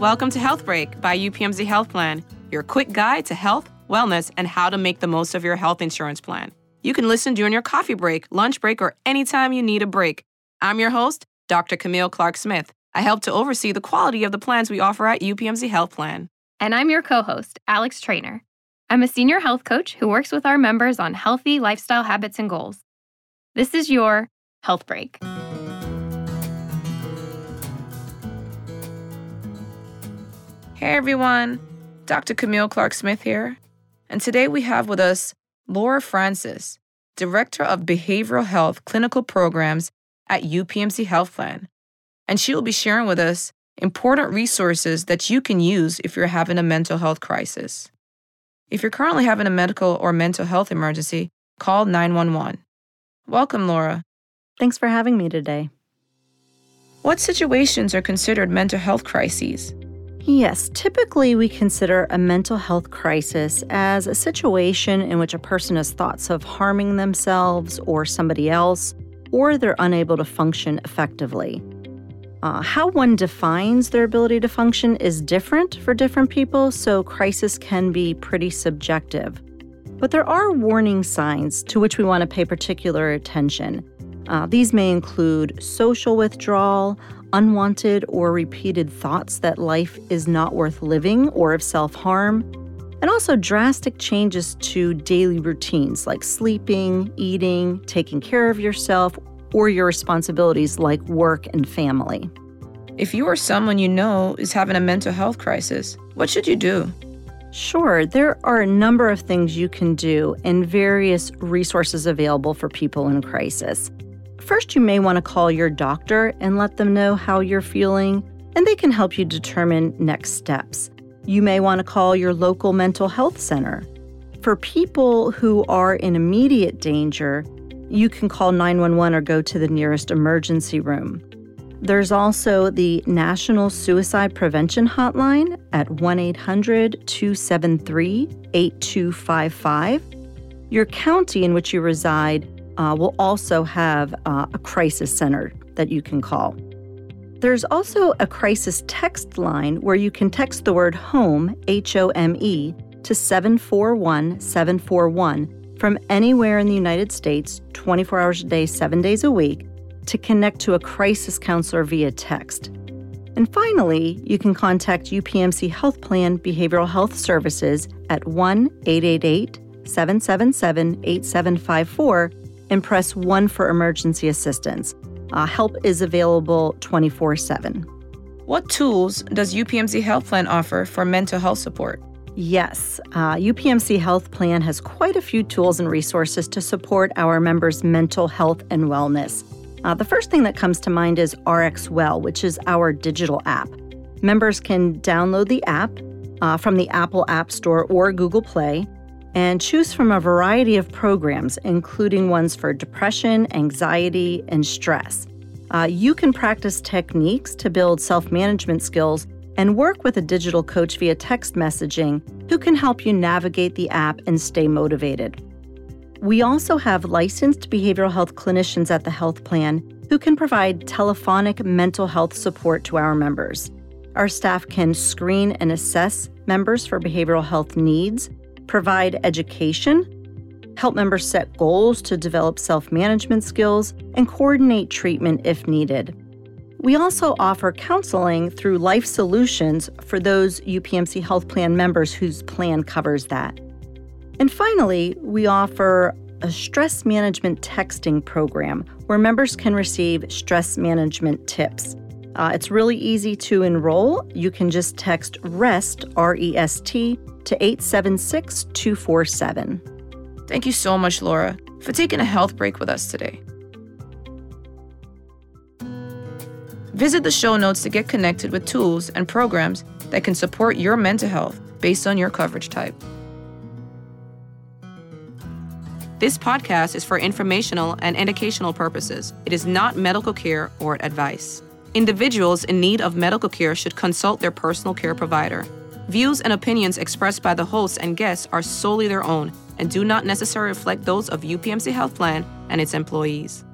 Welcome to Health Break by UPMC Health Plan, your quick guide to health, wellness, and how to make the most of your health insurance plan. You can listen during your coffee break, lunch break, or anytime you need a break. I'm your host, Dr. Camille Clark Smith. I help to oversee the quality of the plans we offer at UPMC Health Plan. And I'm your co host, Alex Trainer. I'm a senior health coach who works with our members on healthy lifestyle habits and goals. This is your Health Break. Hey everyone, Dr. Camille Clark Smith here. And today we have with us Laura Francis, Director of Behavioral Health Clinical Programs at UPMC Health Plan. And she will be sharing with us important resources that you can use if you're having a mental health crisis. If you're currently having a medical or mental health emergency, call 911. Welcome, Laura. Thanks for having me today. What situations are considered mental health crises? Yes, typically we consider a mental health crisis as a situation in which a person has thoughts of harming themselves or somebody else, or they're unable to function effectively. Uh, how one defines their ability to function is different for different people, so crisis can be pretty subjective. But there are warning signs to which we want to pay particular attention. Uh, these may include social withdrawal, unwanted or repeated thoughts that life is not worth living or of self harm, and also drastic changes to daily routines like sleeping, eating, taking care of yourself, or your responsibilities like work and family. If you or someone you know is having a mental health crisis, what should you do? Sure, there are a number of things you can do and various resources available for people in crisis. First, you may want to call your doctor and let them know how you're feeling, and they can help you determine next steps. You may want to call your local mental health center. For people who are in immediate danger, you can call 911 or go to the nearest emergency room. There's also the National Suicide Prevention Hotline at 1 800 273 8255. Your county in which you reside uh, will also have uh, a crisis center that you can call. There's also a crisis text line where you can text the word home, H O M E, to 741 741 from anywhere in the United States, 24 hours a day, seven days a week, to connect to a crisis counselor via text. And finally, you can contact UPMC Health Plan Behavioral Health Services at 1 888 777 8754 and press 1 for emergency assistance. Uh, help is available 24 7. What tools does UPMC Health Plan offer for mental health support? Yes, uh, UPMC Health Plan has quite a few tools and resources to support our members' mental health and wellness. Uh, the first thing that comes to mind is RxWell, which is our digital app. Members can download the app uh, from the Apple App Store or Google Play and choose from a variety of programs, including ones for depression, anxiety, and stress. Uh, you can practice techniques to build self management skills and work with a digital coach via text messaging who can help you navigate the app and stay motivated. We also have licensed behavioral health clinicians at the health plan who can provide telephonic mental health support to our members. Our staff can screen and assess members for behavioral health needs provide education, help members set goals to develop self management skills, and coordinate treatment if needed. We also offer counseling through Life Solutions for those UPMC Health Plan members whose plan covers that. And finally, we offer a stress management texting program where members can receive stress management tips. Uh, it's really easy to enroll. You can just text REST, R E S T, to 876 247. Thank you so much, Laura, for taking a health break with us today. Visit the show notes to get connected with tools and programs that can support your mental health based on your coverage type. This podcast is for informational and educational purposes. It is not medical care or advice. Individuals in need of medical care should consult their personal care provider. Views and opinions expressed by the hosts and guests are solely their own and do not necessarily reflect those of UPMC Health Plan and its employees.